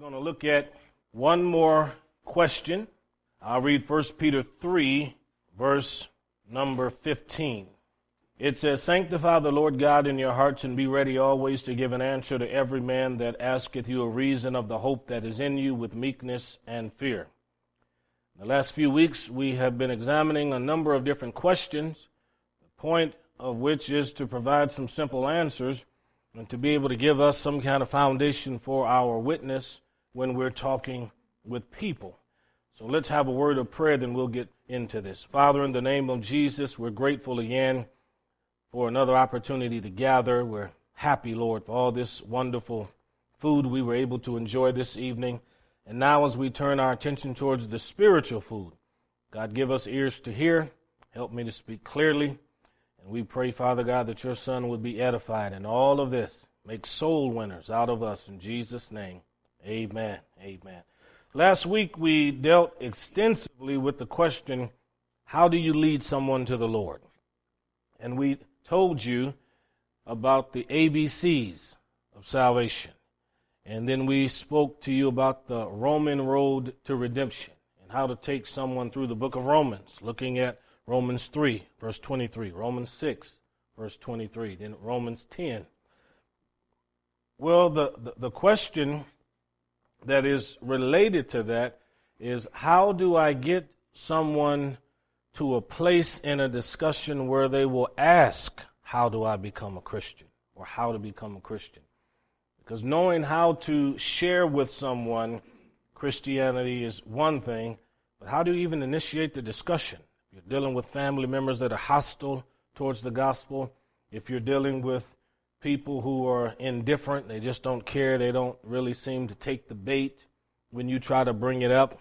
going to look at one more question. I'll read 1 Peter 3, verse number 15. It says, Sanctify the Lord God in your hearts and be ready always to give an answer to every man that asketh you a reason of the hope that is in you with meekness and fear. In the last few weeks, we have been examining a number of different questions, the point of which is to provide some simple answers and to be able to give us some kind of foundation for our witness when we're talking with people. So let's have a word of prayer, then we'll get into this. Father, in the name of Jesus, we're grateful again for another opportunity to gather. We're happy, Lord, for all this wonderful food we were able to enjoy this evening. And now, as we turn our attention towards the spiritual food, God, give us ears to hear. Help me to speak clearly. And we pray, Father God, that your Son would be edified in all of this. Make soul winners out of us in Jesus' name. Amen. Amen. Last week we dealt extensively with the question how do you lead someone to the Lord? And we told you about the ABCs of salvation. And then we spoke to you about the Roman road to redemption and how to take someone through the book of Romans, looking at Romans 3, verse 23, Romans 6, verse 23, then Romans 10. Well, the, the, the question that is related to that is how do I get someone to a place in a discussion where they will ask, How do I become a Christian? or how to become a Christian. Because knowing how to share with someone Christianity is one thing, but how do you even initiate the discussion? If you're dealing with family members that are hostile towards the gospel, if you're dealing with people who are indifferent, they just don't care, they don't really seem to take the bait when you try to bring it up.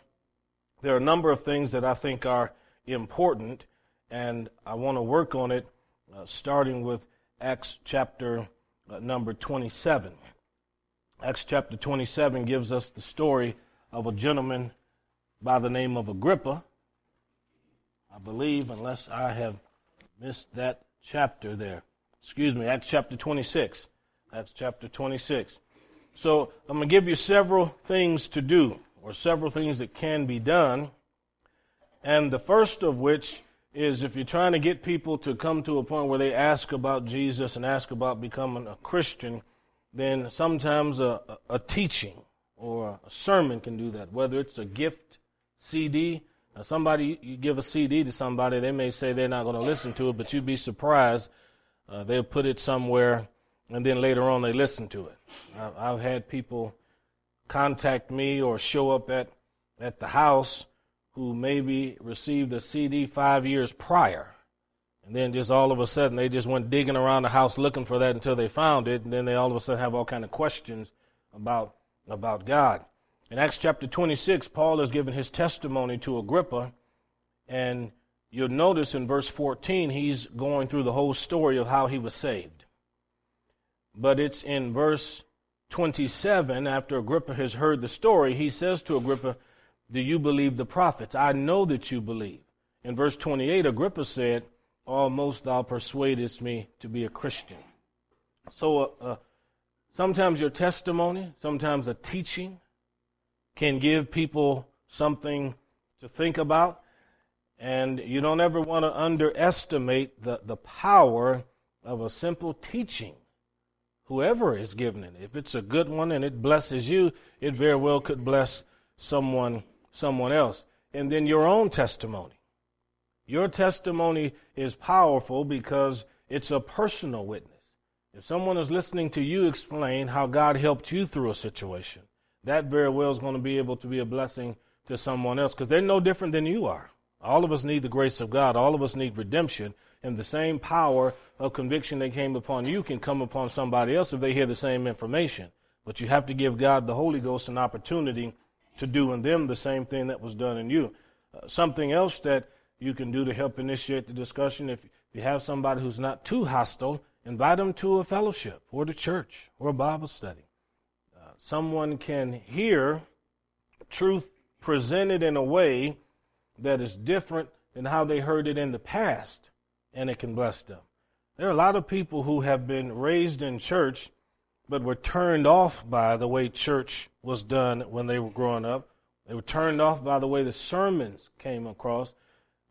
There are a number of things that I think are important, and I want to work on it uh, starting with Acts chapter uh, number 27. Acts chapter 27 gives us the story of a gentleman by the name of Agrippa. I believe, unless I have missed that chapter there. Excuse me, Acts chapter 26. Acts chapter 26. So I'm going to give you several things to do, or several things that can be done and the first of which is if you're trying to get people to come to a point where they ask about Jesus and ask about becoming a Christian, then sometimes a, a teaching or a sermon can do that, whether it's a gift CD. Now somebody, you give a CD to somebody, they may say they're not going to listen to it, but you'd be surprised. Uh, they'll put it somewhere, and then later on they listen to it. I've had people contact me or show up at, at the house who maybe received a CD five years prior. And then just all of a sudden they just went digging around the house looking for that until they found it. And then they all of a sudden have all kind of questions about, about God. In Acts chapter 26, Paul is giving his testimony to Agrippa. And you'll notice in verse 14, he's going through the whole story of how he was saved. But it's in verse 27, after Agrippa has heard the story, he says to Agrippa, do you believe the prophets? I know that you believe. In verse 28, Agrippa said, Almost thou persuadest me to be a Christian. So uh, uh, sometimes your testimony, sometimes a teaching can give people something to think about. And you don't ever want to underestimate the, the power of a simple teaching, whoever is giving it. If it's a good one and it blesses you, it very well could bless someone someone else. And then your own testimony. Your testimony is powerful because it's a personal witness. If someone is listening to you explain how God helped you through a situation, that very well is going to be able to be a blessing to someone else because they're no different than you are. All of us need the grace of God. All of us need redemption. And the same power of conviction that came upon you can come upon somebody else if they hear the same information. But you have to give God the Holy Ghost an opportunity to do in them the same thing that was done in you. Uh, something else that you can do to help initiate the discussion if you have somebody who's not too hostile, invite them to a fellowship or to church or a Bible study. Uh, someone can hear truth presented in a way that is different than how they heard it in the past, and it can bless them. There are a lot of people who have been raised in church but were turned off by the way church was done when they were growing up. They were turned off by the way the sermons came across.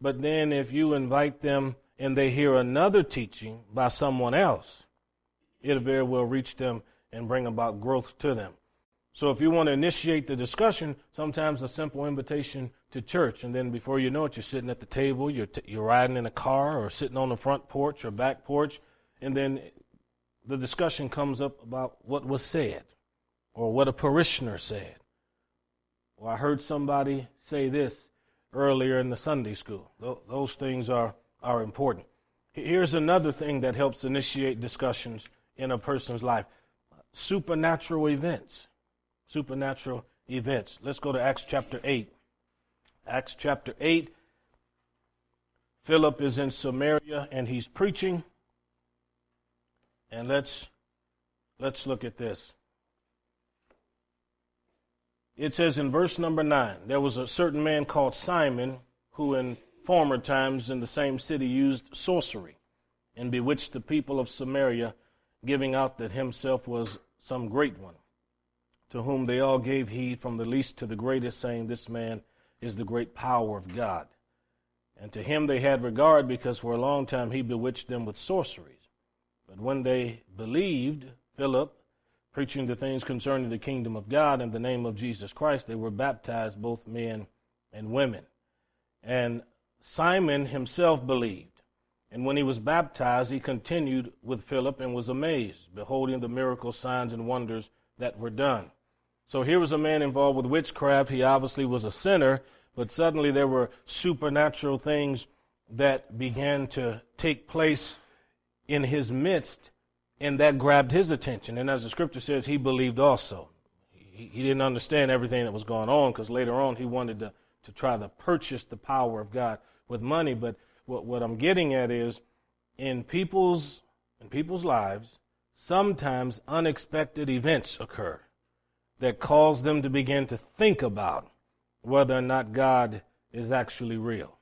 But then if you invite them and they hear another teaching by someone else, it'll very well reach them and bring about growth to them. So if you want to initiate the discussion, sometimes a simple invitation to church, and then before you know it, you're sitting at the table, you're, t- you're riding in a car, or sitting on the front porch or back porch, and then the discussion comes up about what was said, or what a parishioner said. Or I heard somebody say this earlier in the Sunday school. Those things are, are important. Here's another thing that helps initiate discussions in a person's life supernatural events supernatural events. Let's go to Acts chapter 8. Acts chapter 8. Philip is in Samaria and he's preaching. And let's let's look at this. It says in verse number 9, there was a certain man called Simon who in former times in the same city used sorcery and bewitched the people of Samaria, giving out that himself was some great one to whom they all gave heed from the least to the greatest, saying, This man is the great power of God. And to him they had regard, because for a long time he bewitched them with sorceries. But when they believed Philip, preaching the things concerning the kingdom of God in the name of Jesus Christ, they were baptized, both men and women. And Simon himself believed. And when he was baptized, he continued with Philip and was amazed, beholding the miracles, signs, and wonders that were done. So here was a man involved with witchcraft. He obviously was a sinner, but suddenly there were supernatural things that began to take place in his midst, and that grabbed his attention. And as the scripture says, he believed also. He, didn't understand everything that was going on because later on he wanted to, to try to purchase the power of God with money. But what, what I'm getting at is in people's, in people's lives, sometimes unexpected events occur that cause them to begin to think about whether or not God is actually real.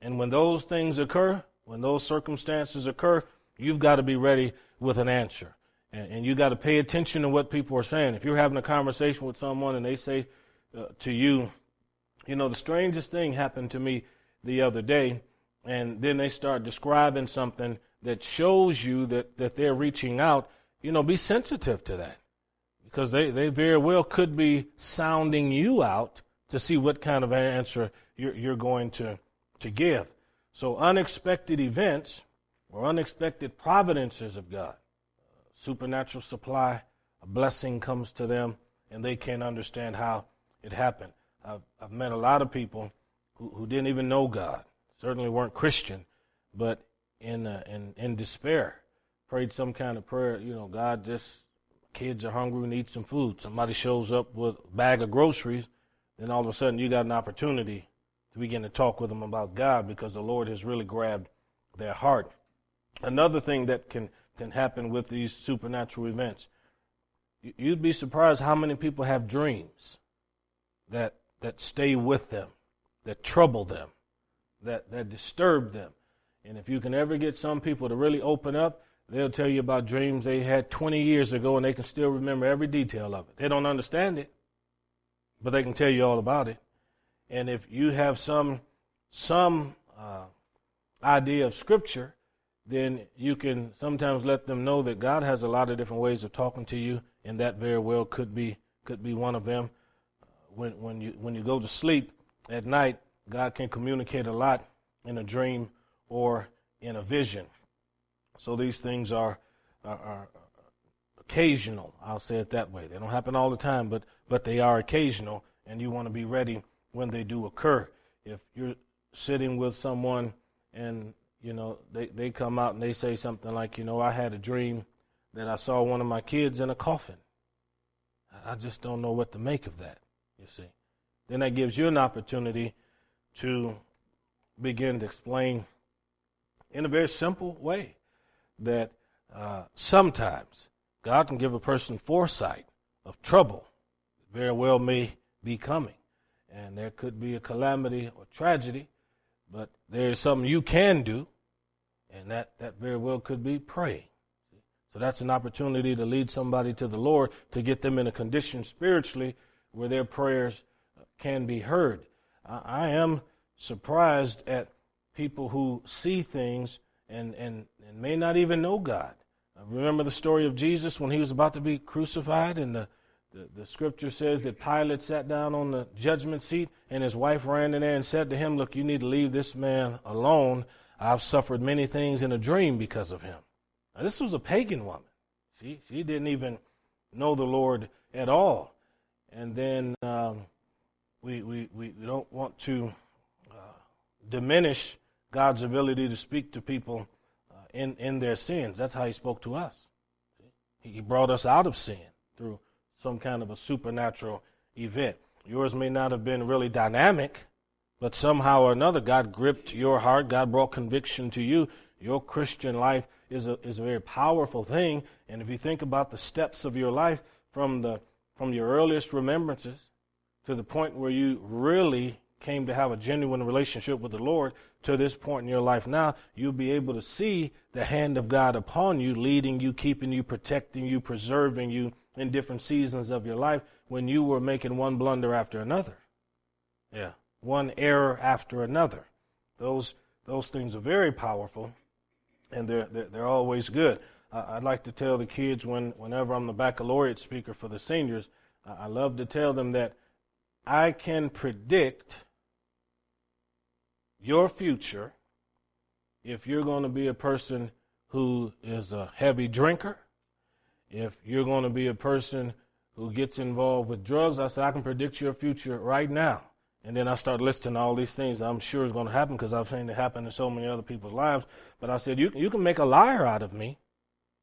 And when those things occur, when those circumstances occur, you've got to be ready with an answer. And, and you've got to pay attention to what people are saying. If you're having a conversation with someone and they say uh, to you, you know, the strangest thing happened to me the other day, and then they start describing something that shows you that, that they're reaching out, you know, be sensitive to that because they, they very well could be sounding you out to see what kind of answer you're, you're going to, to give. So, unexpected events or unexpected providences of God, supernatural supply, a blessing comes to them, and they can't understand how it happened. I've, I've met a lot of people who, who didn't even know God, certainly weren't Christian, but in, uh, in, in despair, prayed some kind of prayer, you know, God just kids are hungry, and need some food. Somebody shows up with a bag of groceries, then all of a sudden you got an opportunity to begin to talk with them about God because the Lord has really grabbed their heart. Another thing that can, can happen with these supernatural events, you'd be surprised how many people have dreams that, that stay with them, that trouble them, that, that disturb them. And if you can ever get some people to really open up, They'll tell you about dreams they had 20 years ago and they can still remember every detail of it. They don't understand it, but they can tell you all about it. And if you have some some uh, idea of Scripture, then you can sometimes let them know that God has a lot of different ways of talking to you, and that very well could be could be one of them. When when you when you go to sleep at night, God can communicate a lot in a dream or in a vision. So these things are, are, are, occasional. I'll say it that way. They don't happen all the time, but, but they are occasional, and you want to be ready when they do occur. If you're sitting with someone and you know they, they come out and they say something like, you know, I had a dream that I saw one of my kids in a coffin. I just don't know what to make of that, you see. Then that gives you an opportunity to begin to explain in a very simple way that uh, sometimes God can give a person foresight of trouble that very well may be coming. And there could be a calamity or tragedy, but there is something you can do, and that, that very well could be pray. So that's an opportunity to lead somebody to the Lord to get them in a condition spiritually where their prayers can be heard. I, am surprised at people who see things and, and, and may not even know God. I remember the story of Jesus when he was about to be crucified, and the, the, the scripture says that Pilate sat down on the judgment seat, and his wife ran in there and said to him, Look, you need to leave this man alone. I've suffered many things in a dream because of him. Now, this was a pagan woman. She, she didn't even know the Lord at all. And then um, we, we, we don't want to uh, diminish God's ability to speak to people uh, in, in their sins. That's how He spoke to us. He brought us out of sin through some kind of a supernatural event. Yours may not have been really dynamic, but somehow or another, God gripped your heart. God brought conviction to you. Your Christian life is a, is a very powerful thing. And if you think about the steps of your life from, the, from your earliest remembrances to the point where you really came to have a genuine relationship with the Lord to this point in your life now, you'll be able to see the hand of God upon you, leading you, keeping you, protecting you, preserving you in different seasons of your life when you were making one blunder after another. Yeah, one error after another. Those, those things are very powerful and they're, they're, they're always good. Uh, I'd like to tell the kids when, whenever I'm the baccalaureate speaker for the seniors, uh, I love to tell them that I can predict your future if you're going to be a person who is a heavy drinker, if you're going to be a person who gets involved with drugs, I said, I can predict your future right now. And then I start listing all these things I'm sure is going to happen because I've seen it happen in so many other people's lives. But I said, you, you can make a liar out of me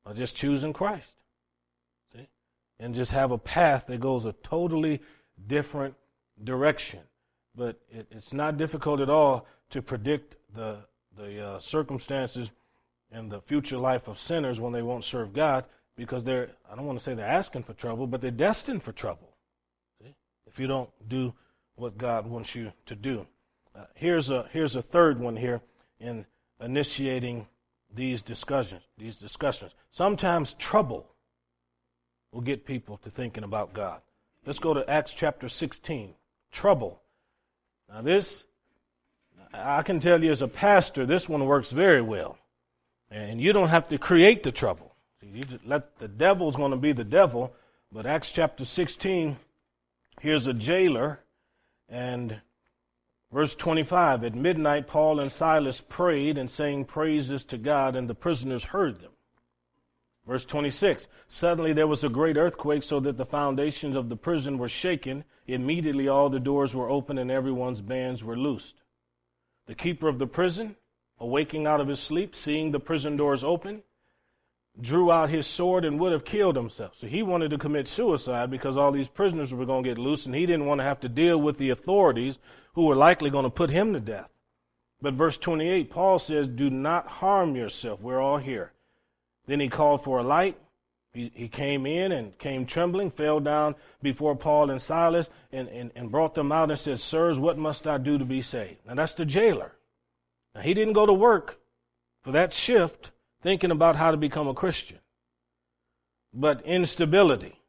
by just choosing Christ. See? And just have a path that goes a totally different direction. But it, it's not difficult at all to predict the, the uh, circumstances and the future life of sinners when they won't serve God because they're, I don't want to say they're asking for trouble, but they're destined for trouble. See? If you don't do what God wants you to do. Uh, here's a here's a third one here in initiating these discussions. These discussions. Sometimes trouble will get people to thinking about God. Let's go to Acts chapter 16. Trouble. Now this, I can tell you as a pastor, this one works very well, and you don't have to create the trouble. You let the devil's going to be the devil. But Acts chapter 16, here's a jailer and verse 25 At midnight, Paul and Silas prayed and sang praises to God, and the prisoners heard them. Verse 26 Suddenly there was a great earthquake, so that the foundations of the prison were shaken. Immediately all the doors were opened, and everyone's bands were loosed. The keeper of the prison, awaking out of his sleep, seeing the prison doors open, drew out his sword and would have killed himself. So he wanted to commit suicide because all these prisoners were going to get loose and he didn't want to have to deal with the authorities who were likely going to put him to death. But verse 28, Paul says, Do not harm yourself. We're all here. Then he called for a light. He, he came in and came trembling, fell down before Paul and Silas, and, and, and brought them out and said, Sirs, what must I do to be saved? Now that's the jailer. Now he didn't go to work for that shift thinking about how to become a Christian. But instability,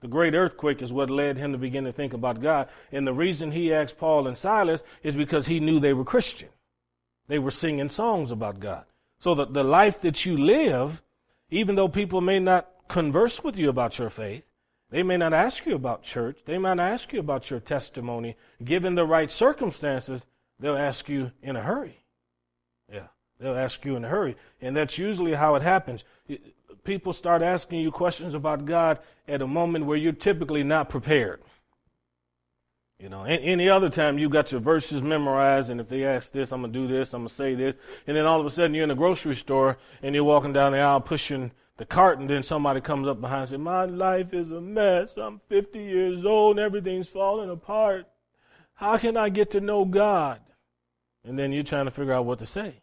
the great earthquake is what led him to begin to think about God. And the reason he asked Paul and Silas is because he knew they were Christian. They were singing songs about God. So that the life that you live, even though people may not converse with you about your faith, they may not ask you about church, they might ask you about your testimony, given the right circumstances, they'll ask you in a hurry. Yeah. They'll ask you in a hurry. And that's usually how it happens. People start asking you questions about God at a moment where you're typically not prepared. You know, any other time you got your verses memorized, and if they ask this, I'm going to do this, I'm going to say this. And then all of a sudden you're in a grocery store and you're walking down the aisle pushing the cart, and then somebody comes up behind and says, My life is a mess. I'm 50 years old and everything's falling apart. How can I get to know God? And then you're trying to figure out what to say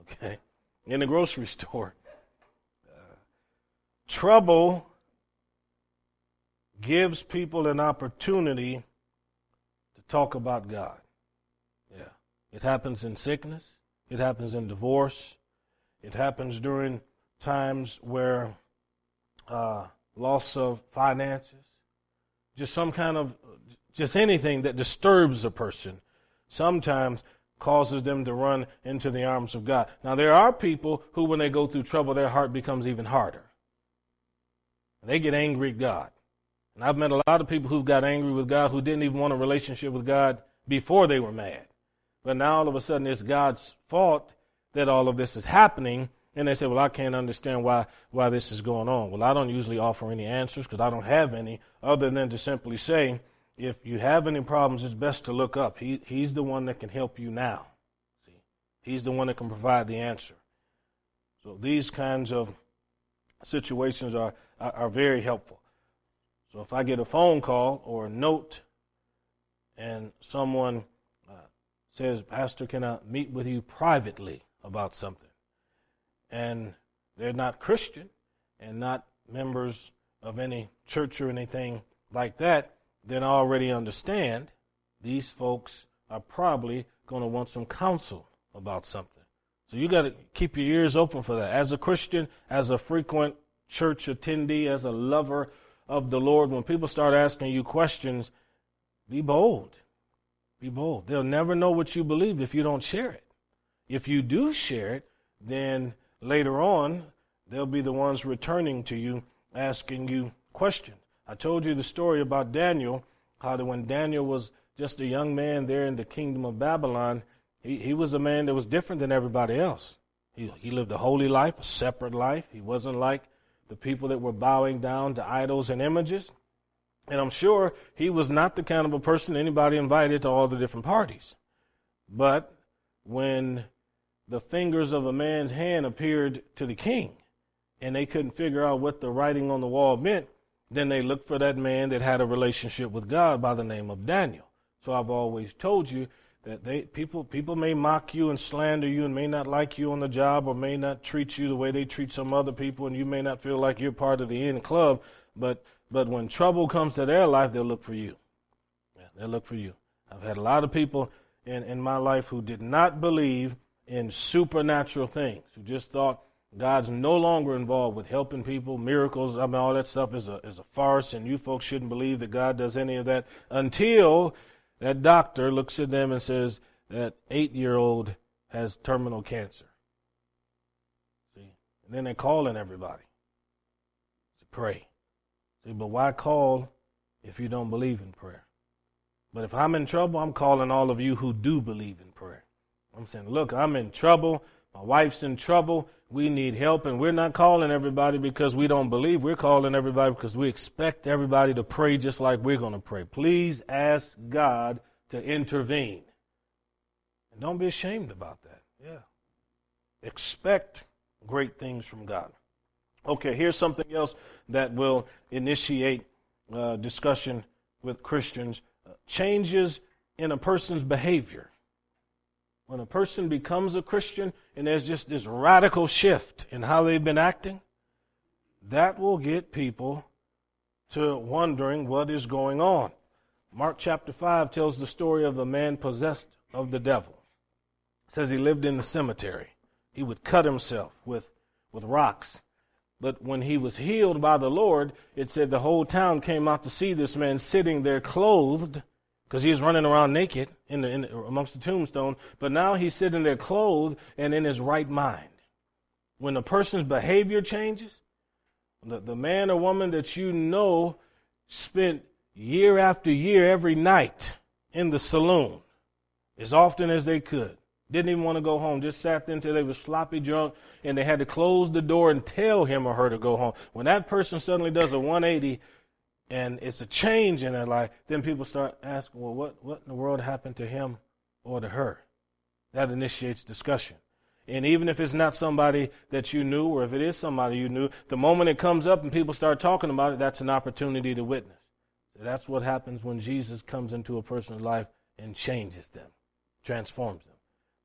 okay, in the grocery store. Uh, trouble gives people an opportunity to talk about God. Yeah. It happens in sickness, it happens in divorce, it happens during times where uh, loss of finances, just some kind of, just anything that disturbs a person, sometimes causes them to run into the arms of God. Now, there are people who, when they go through trouble, their heart becomes even harder. They get angry at God. And I've met a lot of people who got angry with God who didn't even want a relationship with God before they were mad. But now all of a sudden it's God's fault that all of this is happening. And they say, well, I can't understand why, why this is going on. Well, I don't usually offer any answers because I don't have any other than to simply say, if you have any problems, it's best to look up. He, he's the one that can help you now. See, he's the one that can provide the answer. So these kinds of situations are, are, are very helpful. So if I get a phone call or a note and someone uh, says, Pastor, can I meet with you privately about something? And they're not Christian and not members of any church or anything like that, then I already understand these folks are probably going to want some counsel about something. So you got to keep your ears open for that. As a Christian, as a frequent church attendee, as a lover of the Lord, when people start asking you questions, be bold. Be bold. They'll never know what you believe if you don't share it. If you do share it, then later on, they'll be the ones returning to you, asking you questions. I told you the story about Daniel, how that when Daniel was just a young man there in the kingdom of Babylon, he, he was a man that was different than everybody else. He, he lived a holy life, a separate life. He wasn't like the people that were bowing down to idols and images. And I'm sure he was not the kind of a person anybody invited to all the different parties. But when the fingers of a man's hand appeared to the king, and they couldn't figure out what the writing on the wall meant, then they looked for that man that had a relationship with God by the name of Daniel. So I've always told you that they people people may mock you and slander you and may not like you on the job or may not treat you the way they treat some other people and you may not feel like you're part of the end club but but when trouble comes to their life they'll look for you. Yeah, they'll look for you. I've had a lot of people in, in my life who did not believe in supernatural things who just thought god's no longer involved with helping people miracles i mean all that stuff is a is a farce and you folks shouldn't believe that god does any of that until that doctor looks at them and says, that eight year old has terminal cancer. See? And then they're calling everybody to pray. See, but why call if you don't believe in prayer? But if I'm in trouble, I'm calling all of you who do believe in prayer. I'm saying, look, I'm in trouble. My wife's in trouble. We need help. And we're not calling everybody because we don't believe. We're calling everybody because we expect everybody to pray just like we're going to pray. Please ask God to intervene. And don't be ashamed about that. Yeah. Expect great things from God. Okay, here's something else that will initiate uh, discussion with Christians uh, changes in a person's behavior. When a person becomes a Christian and there's just this radical shift in how they've been acting, that will get people to wondering what is going on. Mark chapter 5 tells the story of a man possessed of the devil. It says he lived in the cemetery. He would cut himself with, with rocks. But when he was healed by the Lord, it said the whole town came out to see this man sitting there clothed because he was running around naked in the, in amongst the tombstone. But now he's sitting there clothed and in his right mind. When a person's behavior changes, the, the man or woman that you know spent year after year, every night in the saloon, as often as they could. Didn't even want to go home, just sat there until they were sloppy drunk and they had to close the door and tell him or her to go home. When that person suddenly does a 180 and it's a change in their life, then people start asking, well, what, what in the world happened to him or to her? That initiates discussion. And even if it's not somebody that you knew, or if it is somebody you knew, the moment it comes up and people start talking about it, that's an opportunity to witness. That's what happens when Jesus comes into a person's life and changes them, transforms them.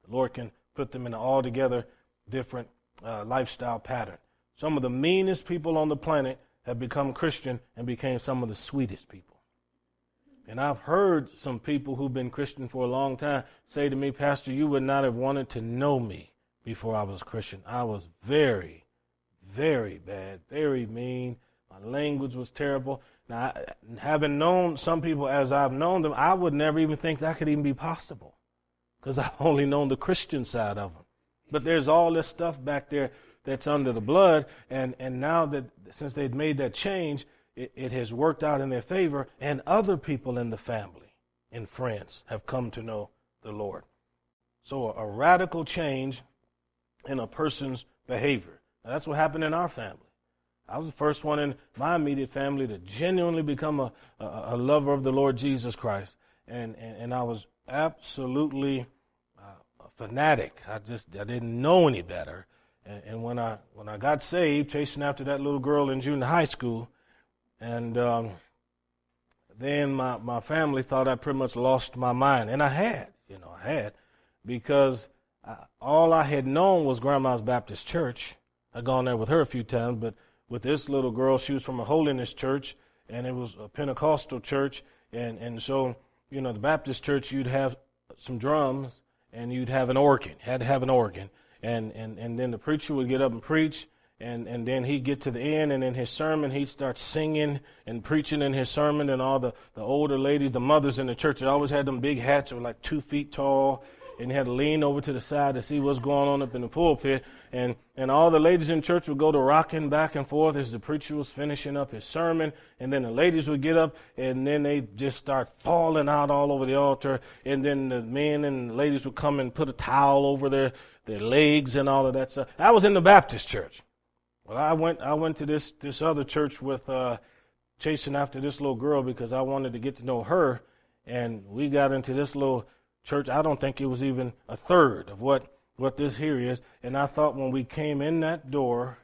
The Lord can put them in an altogether different uh, lifestyle pattern. Some of the meanest people on the planet have become Christian and became some of the sweetest people. And I've heard some people who've been Christian for a long time say to me, Pastor, you would not have wanted to know me before I was Christian. I was very, very bad, very mean. My language was terrible. Now, having known some people as I've known them, I would never even think that could even be possible because I've only known the Christian side of them. But there's all this stuff back there that's under the blood, and, and now that since they've made that change, it, it has worked out in their favor, and other people in the family in France have come to know the Lord. So a, a radical change in a person's behavior. Now, that's what happened in our family. I was the first one in my immediate family to genuinely become a, a, a lover of the Lord Jesus Christ. And, and, and I was absolutely uh, a fanatic. I just I didn't know any better. And, and, when I when I got saved, chasing after that little girl in junior high school, and um, then my, my family thought I pretty much lost my mind. And I had, you know, I had, because I, all I had known was Grandma's Baptist Church. I'd gone there with her a few times, but with this little girl, she was from a holiness church, and it was a Pentecostal church. And, and so, you know, the Baptist church, you'd have some drums and you'd have an organ, had to have an organ. And, and, and then the preacher would get up and preach, and, and then he'd get to the end, and in his sermon, he'd start singing and preaching in his sermon, and all the, the older ladies, the mothers in the church, they always had them big hats that were like two feet tall, and had to lean over to the side to see what's going on up in the pulpit. And, and all the ladies in church would go to rocking back and forth as the preacher was finishing up his sermon. And then the ladies would get up and then they just start falling out all over the altar. And then the men and the ladies would come and put a towel over their, their legs and all of that stuff. I was in the Baptist church. Well, I went, I went to this, this other church with, uh, chasing after this little girl because I wanted to get to know her. And we got into this little church, I don't think it was even a third of what, what this here is. And I thought when we came in that door,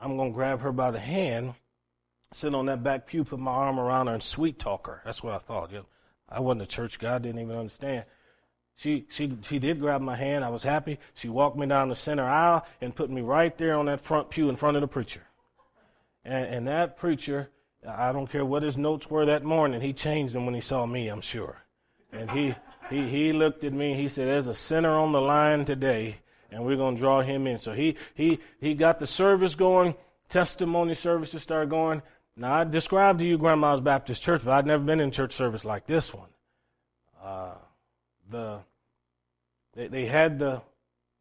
I'm to grab her by the hand, sit on that back pew, put my arm around her, and sweet talk her. That's what I thought. Yep, I wasn't a church guy, I didn't even understand. She, she, she did grab my hand. I was happy. She walked me down the center aisle and put me right there on that front pew in front of the preacher. And, and that preacher, I don't care what his notes were that morning, he changed them when he saw me, I'm sure. And he, he, he looked at me. He said, "There's a sinner on the line today, and we're going to draw him in." So he he he got the service going. Testimony services started going. Now I described to you Grandma's Baptist Church, but I'd never been in church service like this one. Uh, the they, they had the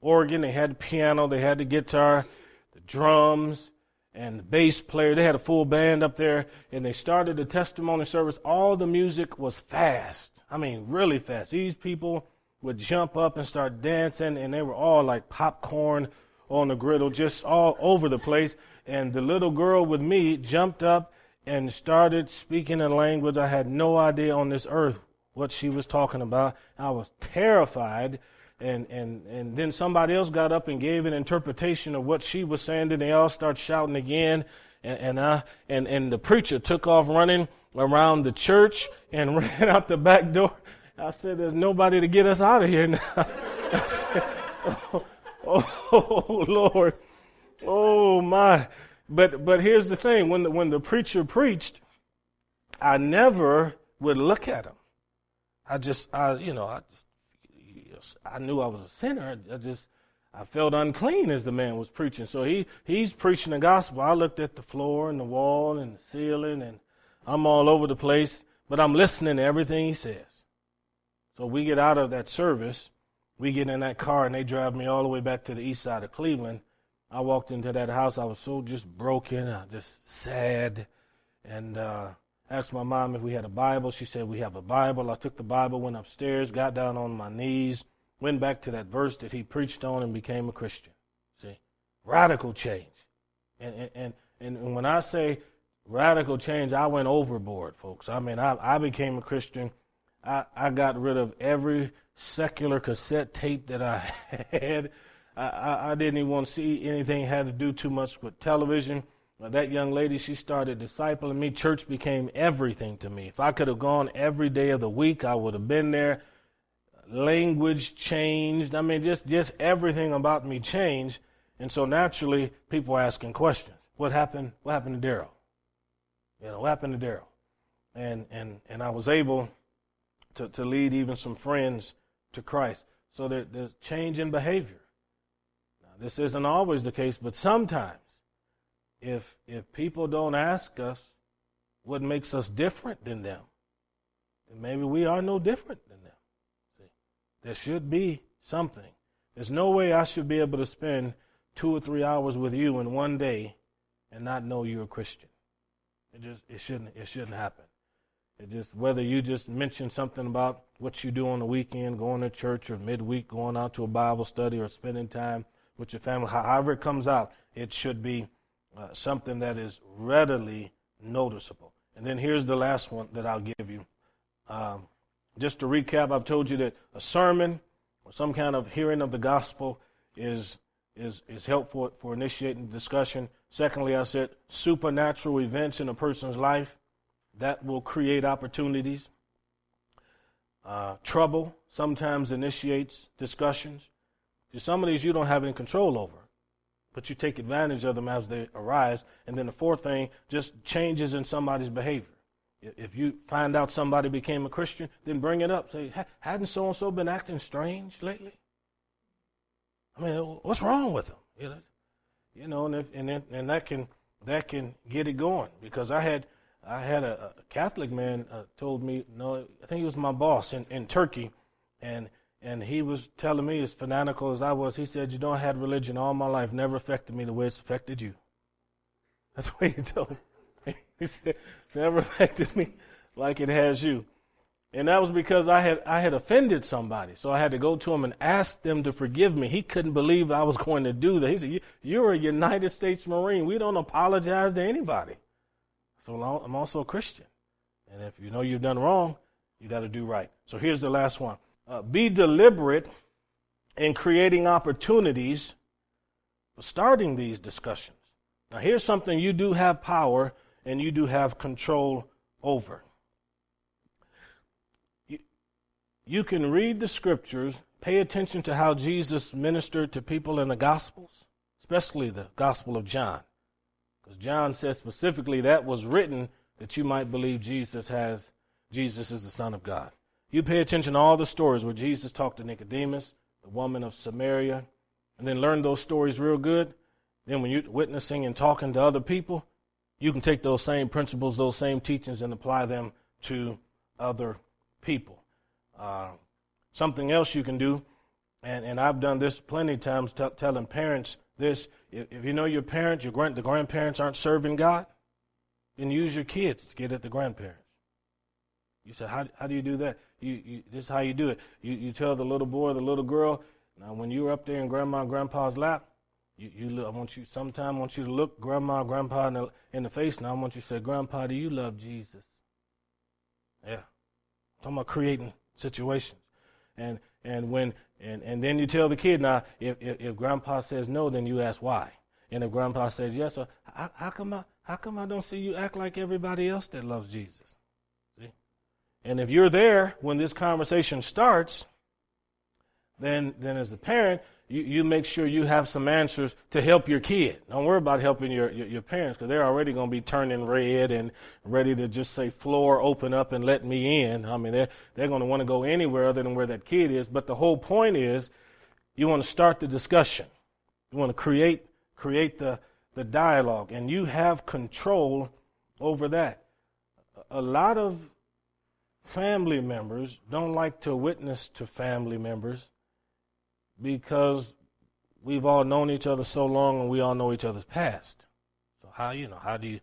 organ, they had the piano, they had the guitar, the drums, and the bass player. They had a full band up there, and they started the testimony service. All the music was fast. I mean, really fast. These people would jump up and start dancing, and they were all like popcorn on the griddle, just all over the place. And the little girl with me jumped up and started speaking a language I had no idea on this earth what she was talking about. I was terrified. And, and, and then somebody else got up and gave an interpretation of what she was saying. Then they all start shouting again. And, and, I, and, and the preacher took off running around the church and ran out the back door. I said, There's nobody to get us out of here now. Said, oh, oh, Lord. Oh, my. But, but here's the thing when the, when the preacher preached, I never would look at him. I just, I, you know, I just, I knew I was a sinner. I just, I felt unclean as the man was preaching. So he, he's preaching the gospel. I looked at the floor and the wall and the ceiling and I'm all over the place, but I'm listening to everything he says. So we get out of that service, we get in that car, and they drive me all the way back to the east side of Cleveland. I walked into that house. I was so just broken, uh, just sad, and uh, asked my mom if we had a Bible. She said we have a Bible. I took the Bible, went upstairs, got down on my knees, went back to that verse that he preached on, and became a Christian. See, radical change. And and and, and when I say radical change, I went overboard, folks. I mean, I, I became a Christian. I, I got rid of every secular cassette tape that I had. I, I, I didn't even want to see anything had to do too much with television. That young lady, she started discipling me. Church became everything to me. If I could have gone every day of the week, I would have been there. Language changed. I mean, just, just everything about me changed. And so naturally, people are asking questions. What happened? What happened to Daryl? You know, what happened to Daryl? And, and, and I was able to, to lead even some friends to Christ. So there, there's change in behavior. Now, this isn't always the case, but sometimes if if people don't ask us what makes us different than them, then maybe we are no different than them. See, there should be something. There's no way I should be able to spend two or three hours with you in one day and not know you're a Christian. It just it shouldn't it shouldn't happen. It just whether you just mention something about what you do on the weekend, going to church or midweek, going out to a Bible study or spending time with your family, however it comes out, it should be uh, something that is readily noticeable. And then here's the last one that I'll give you. Um, just to recap, I've told you that a sermon or some kind of hearing of the gospel is is is helpful for initiating discussion. Secondly, I said supernatural events in a person's life that will create opportunities. Uh, trouble sometimes initiates discussions. Some of these you don't have any control over, but you take advantage of them as they arise. And then the fourth thing, just changes in somebody's behavior. If you find out somebody became a Christian, then bring it up. Say, hadn't so and so been acting strange lately? I mean, what's wrong with them? You know, and if, and then, and that can that can get it going because I had I had a, a Catholic man uh, told me no I think he was my boss in, in Turkey and and he was telling me as fanatical as I was he said you I had religion all my life never affected me the way it's affected you that's what he told me he said, it's never affected me like it has you. And that was because I had I had offended somebody. So I had to go to him and ask them to forgive me. He couldn't believe I was going to do that. He said, You're a United States Marine. We don't apologize to anybody. So I'm also a Christian. And if you know you've done wrong, you got to do right. So here's the last one uh, Be deliberate in creating opportunities for starting these discussions. Now, here's something you do have power and you do have control over. You, you can read the scriptures, pay attention to how Jesus ministered to people in the Gospels, especially the Gospel of John. Because John says specifically that was written that you might believe Jesus has Jesus is the Son of God. You pay attention to all the stories where Jesus talked to Nicodemus, the woman of Samaria, and then learn those stories real good. Then when you're witnessing and talking to other people, you can take those same principles, those same teachings, and apply them to other people. Uh, something else you can do, and, and I've done this plenty of times, t- telling parents this: if, if, you know your parents, your grand, the grandparents aren't serving God, then use your kids to get at the grandparents. You say, how, how do you do that? You, you, this is how you do it. You, you tell the little boy, the little girl, now when you're up there in grandma and grandpa's lap, you, you look, I want you, sometime I want you to look grandma, grandpa in the, in the face, and I want you to say, Grandpa, do you love Jesus? Yeah. I'm talking about creating situations. And, and when, and, and then you tell the kid, now, if, if, if grandpa says no, then you ask why. And if grandpa says yes, so how, how come I, how come I don't see you act like everybody else that loves Jesus? And if you're there when this conversation starts, then, then as a parent, you, you make sure you have some answers to help your kid. Don't worry about helping your, your, your parents because they're already going to be turning red and ready to just say, floor, open up and let me in. I mean, they're, they're going to want to go anywhere other than where that kid is. But the whole point is you want to start the discussion. You want to create, create the, the dialogue, and you have control over that. A lot of family members don't like to witness to family members because we've all known each other so long and we all know each other's past. So how you know how do you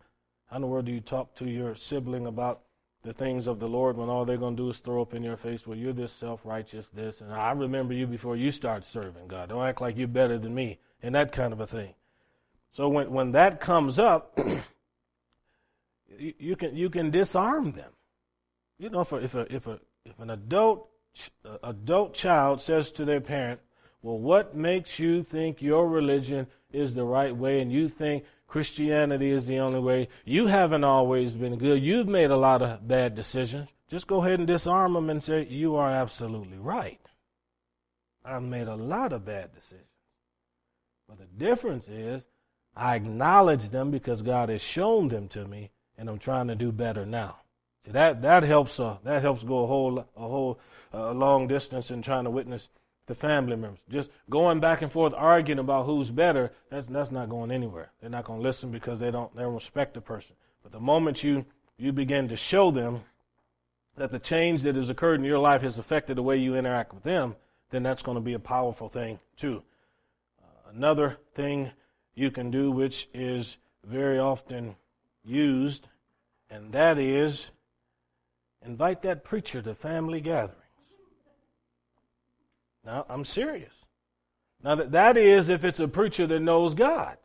how in the world do you talk to your sibling about the things of the Lord when all they're going to do is throw up in your face, well, you're this self righteous, this, and I remember you before you start serving God. Don't act like you're better than me, and that kind of a thing. So when, when that comes up, you, you, can, you can disarm them. You know, if, a, if, a, if, a, if an adult, uh, adult child says to their parent, well, what makes you think your religion is the right way and you think Christianity is the only way? You haven't always been good. You've made a lot of bad decisions. Just go ahead and disarm them and say, You are absolutely right. I've made a lot of bad decisions. But the difference is, I acknowledge them because God has shown them to me, and I'm trying to do better now. See that that helps. Uh, that helps go a whole a whole uh, long distance in trying to witness the family members. Just going back and forth arguing about who's better, that's that's not going anywhere. They're not going to listen because they don't they don't respect the person. But the moment you you begin to show them that the change that has occurred in your life has affected the way you interact with them, then that's going to be a powerful thing too. Uh, another thing you can do, which is very often used, and that is invite that preacher to family gatherings. Now, I'm serious. Now, that, is if it's a preacher that knows God.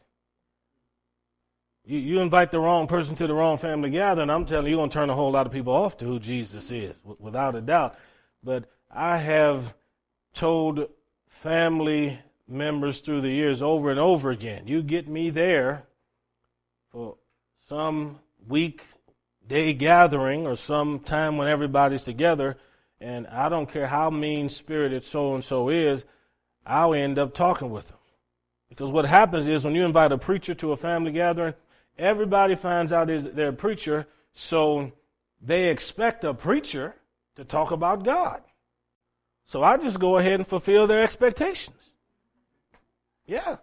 You, you invite the wrong person to the wrong family gathering, I'm telling you, you're going to turn a whole lot of people off to who Jesus is, without a doubt. But I have told family members through the years over and over again you get me there for some week day gathering or some time when everybody's together, and I don't care how mean spirited so and so is, I'll end up talking with them. Because what happens is when you invite a preacher to a family gathering, everybody finds out they're a preacher, so they expect a preacher to talk about God. So I just go ahead and fulfill their expectations. Yeah.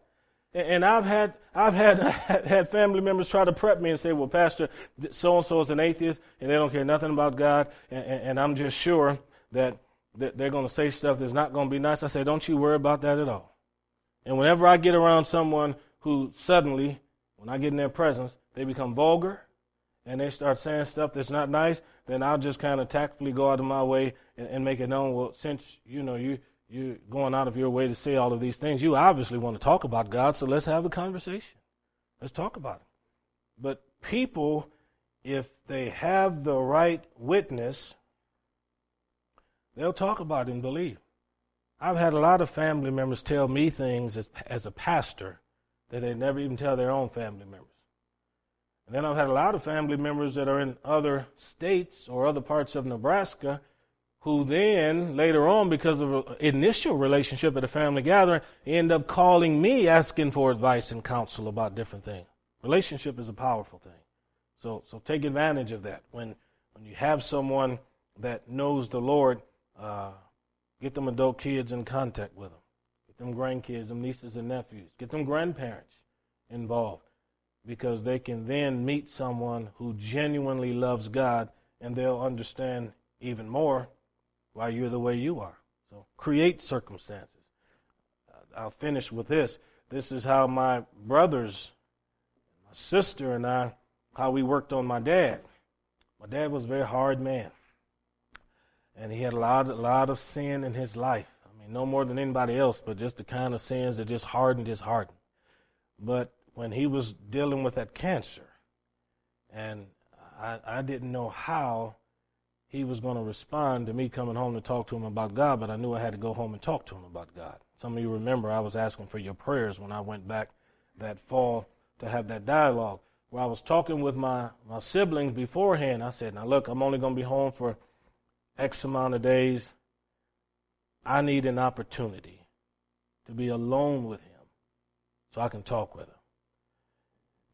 And I've had I've had had family members try to prep me and say, "Well, Pastor, so and so is an atheist, and they don't care nothing about God, and, and I'm just sure that, that they're going to say stuff that's not going to be nice." I say, "Don't you worry about that at all." And whenever I get around someone who suddenly, when I get in their presence, they become vulgar and they start saying stuff that's not nice, then I'll just kind of tactfully go out of my way and, and make it known. Well, since you know you you're going out of your way to say all of these things. You obviously want to talk about God, so let's have the conversation. Let's talk about it. But people, if they have the right witness, they'll talk about it and believe. I've had a lot of family members tell me things as, as a pastor that they never even tell their own family members. And then I've had a lot of family members that are in other states or other parts of Nebraska who then later on, because of initial relationship at a family gathering, end up calling me asking for advice and counsel about different things. Relationship is a powerful thing. So, so take advantage of that. When, when you have someone that knows the Lord, uh, get them adult kids in contact with them. Get them grandkids, them nieces and nephews. Get them grandparents involved because they can then meet someone who genuinely loves God and they'll understand even more why you're the way you are. So create circumstances. Uh, I'll finish with this. This is how my brothers, my sister, and I, how we worked on my dad. My dad was a very hard man, and he had a lot, a lot of sin in his life. I mean, no more than anybody else, but just the kind of sins that just hardened his heart. But when he was dealing with that cancer, and I, I didn't know how he was going to respond to me coming home to talk to him about God, but I knew I had to go home and talk to him about God. Some of you remember I was asking for your prayers when I went back that fall to have that dialogue where I was talking with my, my siblings beforehand. I said, Now look, I'm only going to be home for X amount of days. I need an opportunity to be alone with him so I can talk with him.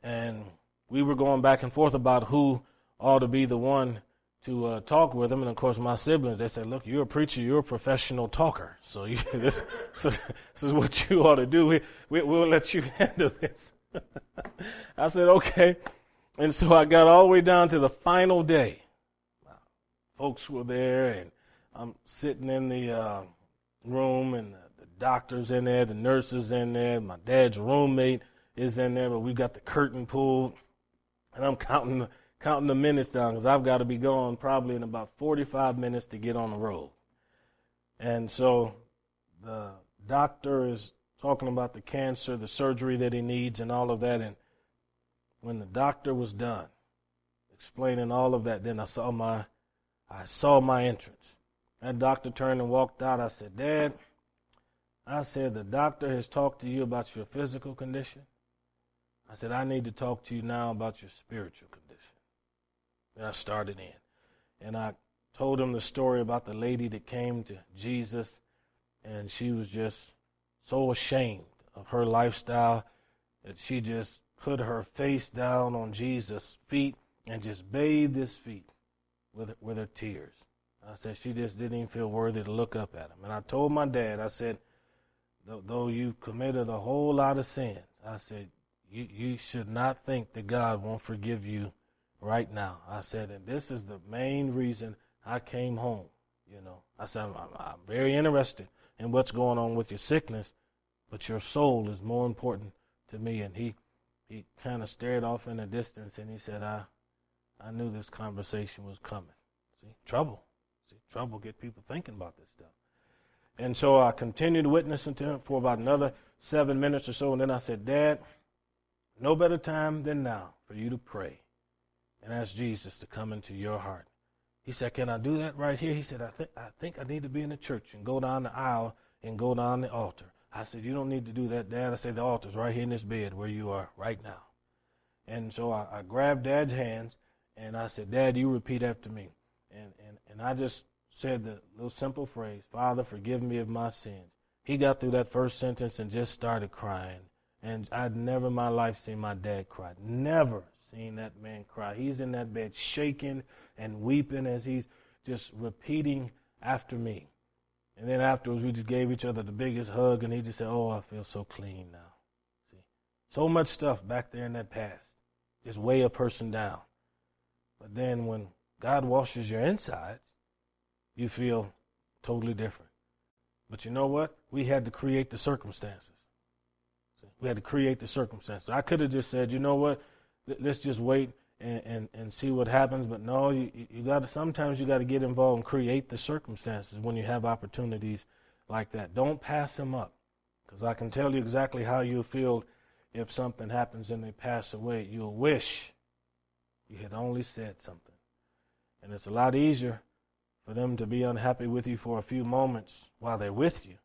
And we were going back and forth about who ought to be the one to uh, talk with him. And of course, my siblings, they said, look, you're a preacher, you're a professional talker. So you, this, this, is what you ought to do. We, we, we'll let you handle this. I said, okay. And so I got all the way down to the final day. Folks were there, and I'm sitting in the uh, room, and the, the doctor's in there, the nurses in there, my dad's roommate is in there, but we got the curtain pulled, and I'm counting the counting the minutes down because I've got to be gone probably in about 45 minutes to get on the road. And so the doctor is talking about the cancer, the surgery that he needs, and all of that. And when the doctor was done explaining all of that, then I saw my I saw my entrance. That doctor turned and walked out. I said, Dad, I said, the doctor has talked to you about your physical condition. I said, I need to talk to you now about your spiritual condition. And I started in. And I told him the story about the lady that came to Jesus, and she was just so ashamed of her lifestyle that she just put her face down on Jesus' feet and just bathed his feet with, with her tears. I said, she just didn't even feel worthy to look up at him. And I told my dad, I said, though you've committed a whole lot of sins, I said, you, you should not think that God won't forgive you right now. I said, and this is the main reason I came home. You know, I said, I'm, I'm very interested in what's going on with your sickness, but your soul is more important to me. And he, he kind of stared off in the distance and he said, I, I knew this conversation was coming. See, trouble. See, trouble get people thinking about this stuff. And so I continued witnessing to him for about another seven minutes or so. And then I said, Dad, no better time than now for you to pray and ask Jesus to come into your heart. He said, Can I do that right here? He said, I, th- I think I need to be in the church and go down the aisle and go down the altar. I said, You don't need to do that, Dad. I said, The altar's right here in this bed where you are right now. And so I, I grabbed Dad's hands and I said, Dad, you repeat after me. And, and, and I just said the little simple phrase, Father, forgive me of my sins. He got through that first sentence and just started crying. And I'd never in my life seen my dad cry. Never seen that man cry. He's in that bed shaking and weeping as he's just repeating after me. And then afterwards, we just gave each other the biggest hug, and he just said, Oh, I feel so clean now. See, so much stuff back there in that past just weigh a person down. But then when God washes your insides, you feel totally different. But you know what? We had to create the circumstances. We had to create the circumstances. I could have just said, you know what? Let's just wait and, and, and see what happens. But no, you, you got to, sometimes you got to get involved and create the circumstances when you have opportunities like that. Don't pass them up. Because I can tell you exactly how you feel if something happens and they pass away. You'll wish you had only said something. And it's a lot easier for them to be unhappy with you for a few moments while they're with you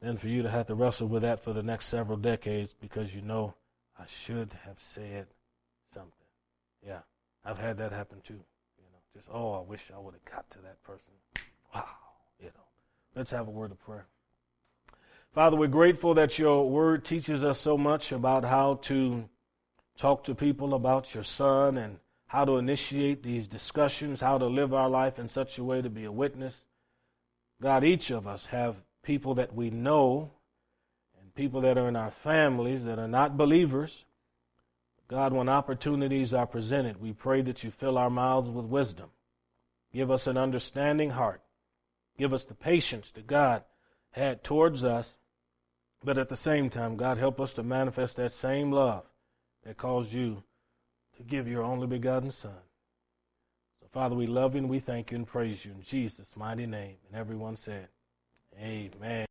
than for you to have to wrestle with that for the next several decades because you know I should have said. Yeah, I've had that happen too. You know, just oh, I wish I would have got to that person. Wow, you know. Let's have a word of prayer. Father, we're grateful that your word teaches us so much about how to talk to people about your son and how to initiate these discussions, how to live our life in such a way to be a witness. God, each of us have people that we know and people that are in our families that are not believers. God, when opportunities are presented, we pray that you fill our mouths with wisdom. Give us an understanding heart. Give us the patience that God had towards us. But at the same time, God, help us to manifest that same love that caused you to give your only begotten Son. So, Father, we love you and we thank you and praise you in Jesus' mighty name. And everyone said, Amen.